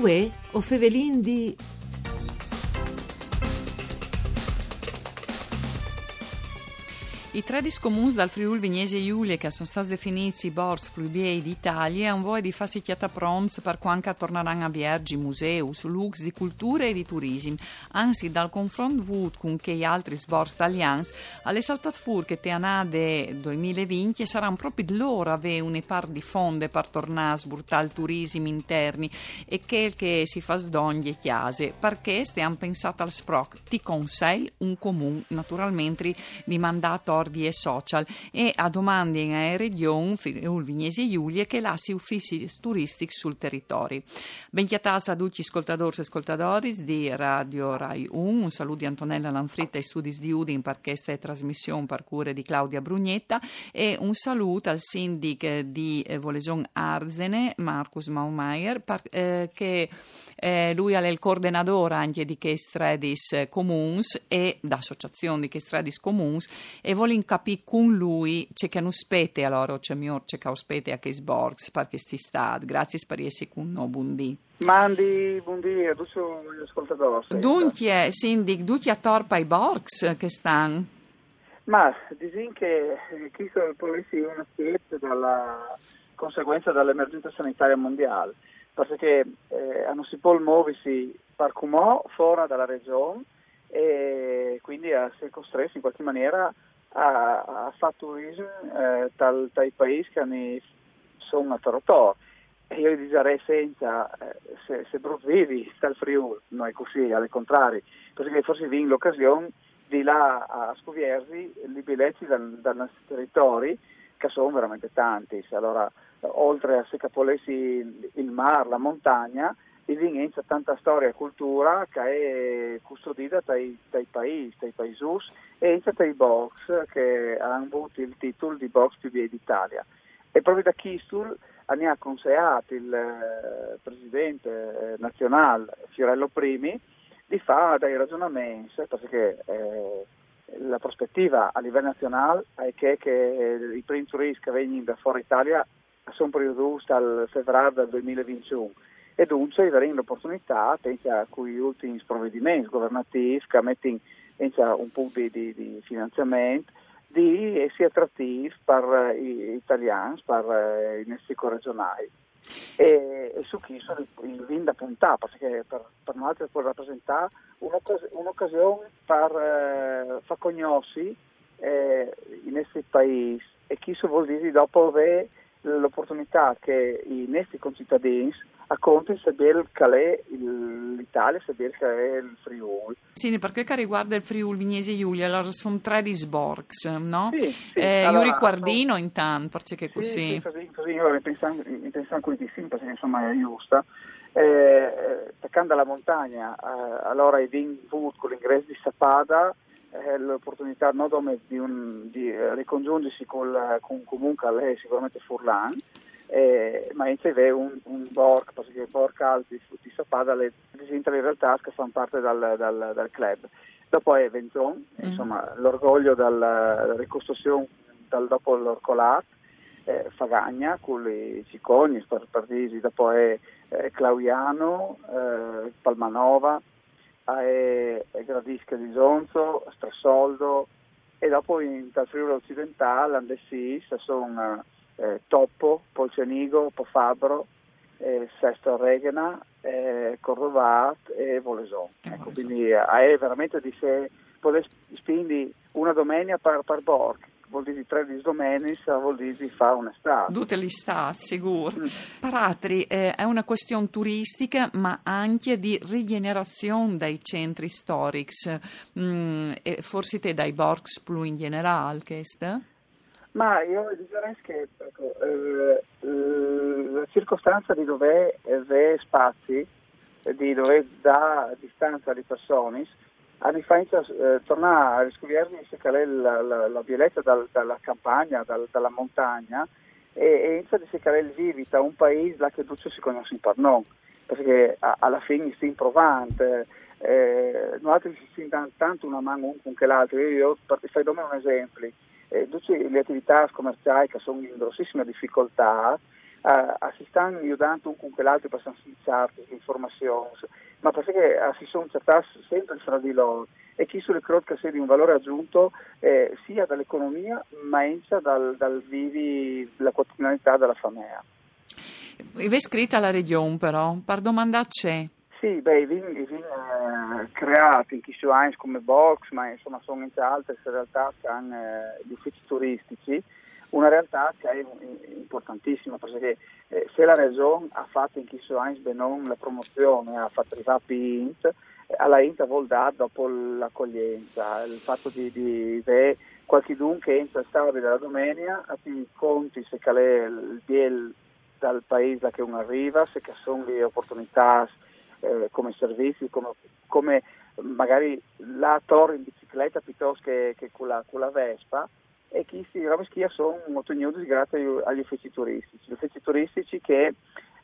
Uè, o fevelin di... I 13 comuni dal Friuli Vignesi e Giulia che sono stati definiti Bors Plubiei d'Italia hanno voglia di farsi chiata pronti per quando torneranno a Viergi, musei, su lux di cultura e di turismo. Anzi, dal confronto avuto con che altri Bors italiani, alle saltate fur te anade 2020 saranno proprio loro avere una parte di fonde per tornare a sburtare il turismo interni e che che si fa sdoglie chiase, perché stiamo pensando al SPROC, ti consei un comune naturalmente di mandato ricordi e social. E a domande in regione Friuli Vignesi e Giulia che lasci uffici turistici sul territorio. Benchiatasa a tutti ascoltatori e ascoltatori di Radio Rai 1, un saluto di Antonella Lanfritta e studi di Udin per questa trasmissione per cure di Claudia Brugnetta. E un saluto al sindaco di eh, Voleson Arzene, Marcus Maumeier, eh, che eh, lui è il coordinatore anche di che stradis comuns e d'associazione di che stradis comuns e vuole capire con lui c'è che non spete allora c'è mio c'è che spete a che sborgs perché sti stat grazie per essere con noi buondì. Mandi, buondì a tutti gli ascoltatori dunque Sindic tutti a torpa i borgs che stanno ma dicono che eh, questo può essere una scelta dalla conseguenza dell'emergenza sanitaria mondiale. Perché eh, non si può muoversi per fuori dalla regione e quindi a essere costretti in qualche maniera a, a fare turismo eh, dal, dai paesi che sono a territorio. E io direi senza, eh, se, se vivi dal Friuli, non è così, al contrario, perché forse vi l'occasione di là a scoviersi i biglietti dal, dal nostro territorio, che sono veramente tanti. Allora, oltre a se capolessi il mare, la montagna, il Vignenza tanta storia e cultura che è custodita dai, dai paesi, dai paisus e anche dai box che hanno avuto il titolo di box via d'Italia. E proprio da Kistul ne ha consigliato il eh, presidente eh, nazionale Fiorello Primi di fare dei ragionamenti perché eh, la prospettiva a livello nazionale è che, che i primi turisti che vengono da fuori Italia sono prodotti dal febbraio del 2021 e dunque avremo l'opportunità, penso a quei ultimi provvedimenti governativi che mettono un po' di, di, di finanziamento, di essere attrattivi per gli italiani, per i nostri regionali. E, e, su chi sono il vin da puntare, perché per, per noi può rappresentare un'occas- un'occasione per eh, far conoscere eh, i nostri paesi e chi vuol dire dopo avere l'opportunità che i nostri concittadini racconti sapere qual è l'Italia, sapere qual è il Friuli. Sì, perché che riguarda il Friuli Vignesi Giulia, allora sono tre di Sborgs, no? Sì, sì. Eh, allora, Quardino sono... intanto, perché così. Sì, sì così, così io pensavo, pensavo così, perché insomma è giusta. Eh, attaccando alla montagna, eh, allora i Vin Wood con l'ingresso di Sapada, eh, l'opportunità non di, un, di ricongiungersi col, con comunque lei sicuramente Furlan eh, ma invece un, un Borg, perché il Borg Alti di Sapada le presenta in realtà che fanno parte dal, dal, dal club. Dopo è Venzon, mm. insomma l'orgoglio dalla ricostruzione dal, dopo l'Orcolat, eh, Fagagna con i Cicogni, dirsi, dopo è eh, Clauiano, eh, Palmanova, è, è Gradisca di Zonzo, Stressoldo e dopo in Friuli occidentale, Andessis, sono eh, Toppo, Polcenigo, Pofabro, eh, Sesto Regena, eh, Corrovat e Voleson. Ecco, quindi eh, è veramente di sé, quindi una domenica per, per Borg, vuol dire tre di domenica, vuol dire di fare un'estate. Tutte le estate, sicuro. Mm. Paratri eh, è una questione turistica, ma anche di rigenerazione dei centri storici, mm, e forse te dai Borgs più in generale, è? Ma io direi che ecco, eh, la circostanza di dover avere spazi, di dover dare distanza alle persone, a differenza eh, tornare a riscoprire la, la, la violenza dal, dalla campagna, dal, dalla montagna e, e inizia a cercare il vivita un paese che tutti si conoscono per noi, perché a, alla fine si improvante, eh, noi ci danno tanto una mano uno con l'altro, io, io per, fai un esempio, eh, le attività commerciali che sono in grossissima difficoltà uh, si stanno aiutando un con l'altro per sensibilizzarsi, informazioni, ma perché si sono trattati sempre fra di loro e chi sulle crotte sia di un valore aggiunto eh, sia dall'economia ma anche dal, dal vivi la quotidianità della famiglia. Avete scritto alla regione però, per domanda c'è. Sì, beh, eh, creati in Kishuains come box, ma insomma sono in altre realtà che hanno eh, gli uffici turistici, una realtà che è importantissima perché eh, se la regione ha fatto in Kishuains Benon la promozione, ha fatto arrivare PINT, eh, alla INT vuol dare dopo l'accoglienza, il fatto di, di avere qualche che entra stabile la domenica, a ti conti se è il biel dal paese che uno arriva, se sono le opportunità eh, come servizi, come, come, magari la torre in bicicletta piuttosto che, che con, la, con, la, Vespa e chi si roba schia sono molto nudos grazie agli uffici turistici. Gli uffici turistici che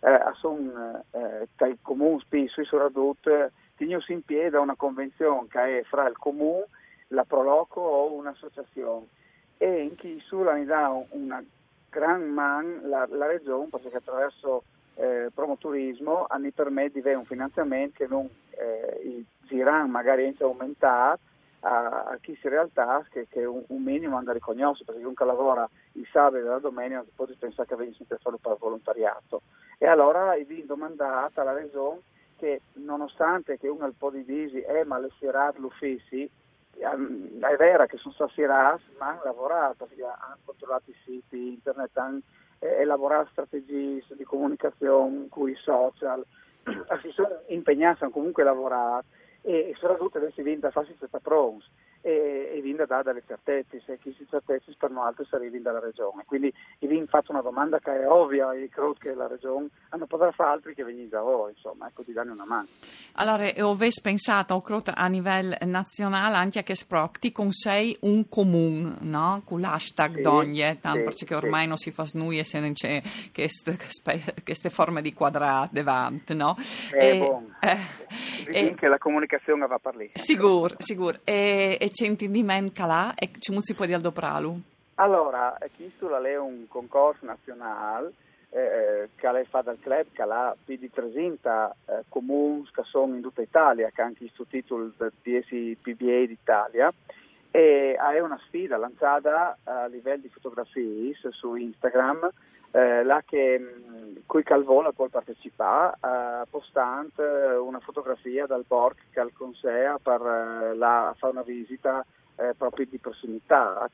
eh, sono eh, dai comuni spesso sono radotti, tenuti in piedi una convenzione che è fra il comune, la Proloco o un'associazione e in chi sulla dà una gran man la, la regione perché attraverso eh, promoturismo hanno permesso di avere un finanziamento che non eh, girano magari aumentare a, a, chi si realtà che, che un, un, minimo andare riconosciuto perché chiunque lavora il sabato e la domenica non può pensare che venisse a fare per volontariato. E allora vi domandate alla regione che nonostante che uno un po' di visi è ma le l'ufficio è vero che sono serati ma hanno lavorato hanno controllato i siti internet hanno eh, elaborare strategie di comunicazione con i social, si sono impegnati a comunque lavorare e soprattutto adesso vinta farsi questa pronta e, e vinda da delle certezze, se chi si certezze per noi altri sarebbe dalla regione. Quindi vi ho fatto una domanda che è ovvia e credo che la regione hanno potrà fare altri che venite da voi, insomma, ecco di darne una mano. Allora, avete pensato a livello nazionale anche a che sprocti con sei un comune, no? Con l'hashtag sì, d'ogni, tanto sì, perché ormai sì. non si fa snuie se non c'è queste forme di quadrate davanti, no? Eh, e, bon. eh, e, che la comunicazione va per lì. Sicuro, sicuro. E, e intendimento calà e ci si può dire al dopralu? Allora, questo è un concorso nazionale eh, che lei fa dal club che ha più di 300 eh, comuni che sono in tutta Italia, che ha anche questo titolo di PBA d'Italia e è una sfida lanciata a livello di fotografie su Instagram eh, là che cui Calvola può partecipare eh, postante una fotografia dal Borg che al Consea per eh, la, fare una visita eh, proprio di prossimità.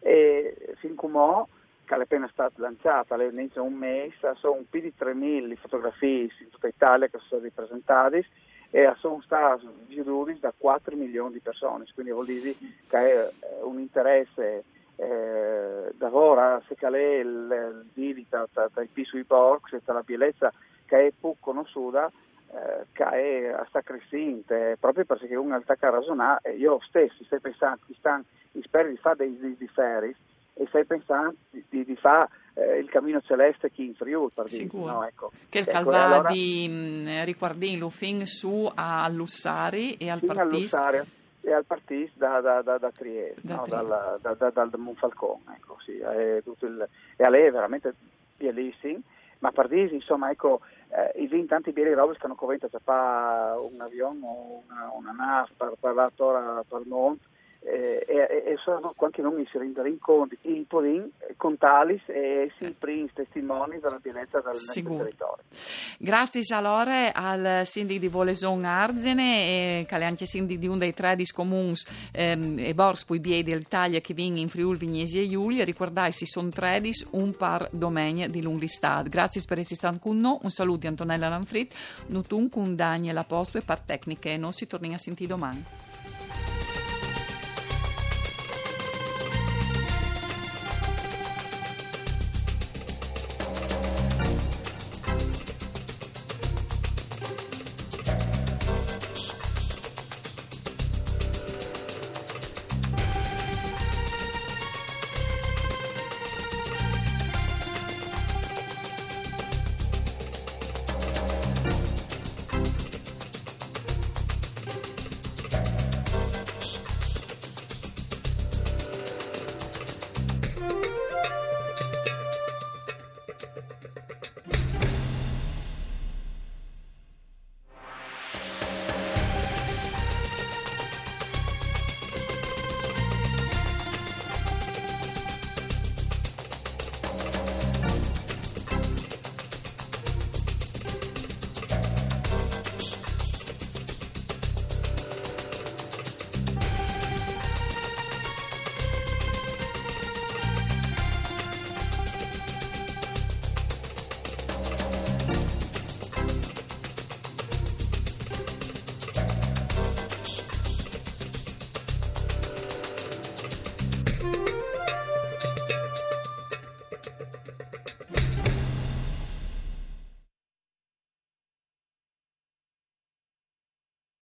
E fin come che è appena stata lanciata all'inizio un mese sono più di 3.000 fotografie in tutta Italia che sono ripresentate e sono state vedute da 4 milioni di persone. Quindi vuol dire che è un interesse eh, lavora se calè il divita tra, tra i pisu i box e tra la bellezza che è poco conosciuta eh, che è sta crescente proprio perché uno attacca a ragionare io stesso stai pensando che stanno spero di fare dei, dei, dei ferri e stai pensando di, di, di fare eh, il cammino celeste che in Friuli per dire no, ecco. che il ecco, calva allora, di mm, riguardino fin su a Lussari e al Partito e al partito da, da, da, da Trieste, no? Dal, da, dal Monfalcone. Ecco, sì, il, e a lei è veramente bellissimo, ma Pardisi, insomma, ecco, eh, i vin tanti belli robe convinto a fare un avione o una, una nave per, per la torre per il monte, eh, e, e sono anche non si rendono conto il Podin con Talis e si primi testimoni della pienezza del nostro territorio. Grazie allora al sindaco di Voleson Arzene e che è anche sindaco di uno dei tre comuni ehm, e Bors poi Bie dell'Italia che viene in Friuli, Vignesi e Giulia. Ricordai si sono tredis un par domenica di Lunglistad grazie per essere stato con noi. Un saluto di Antonella Lanfrit nutun con Daniel Aposto e par tecniche. Non si torna a sentire domani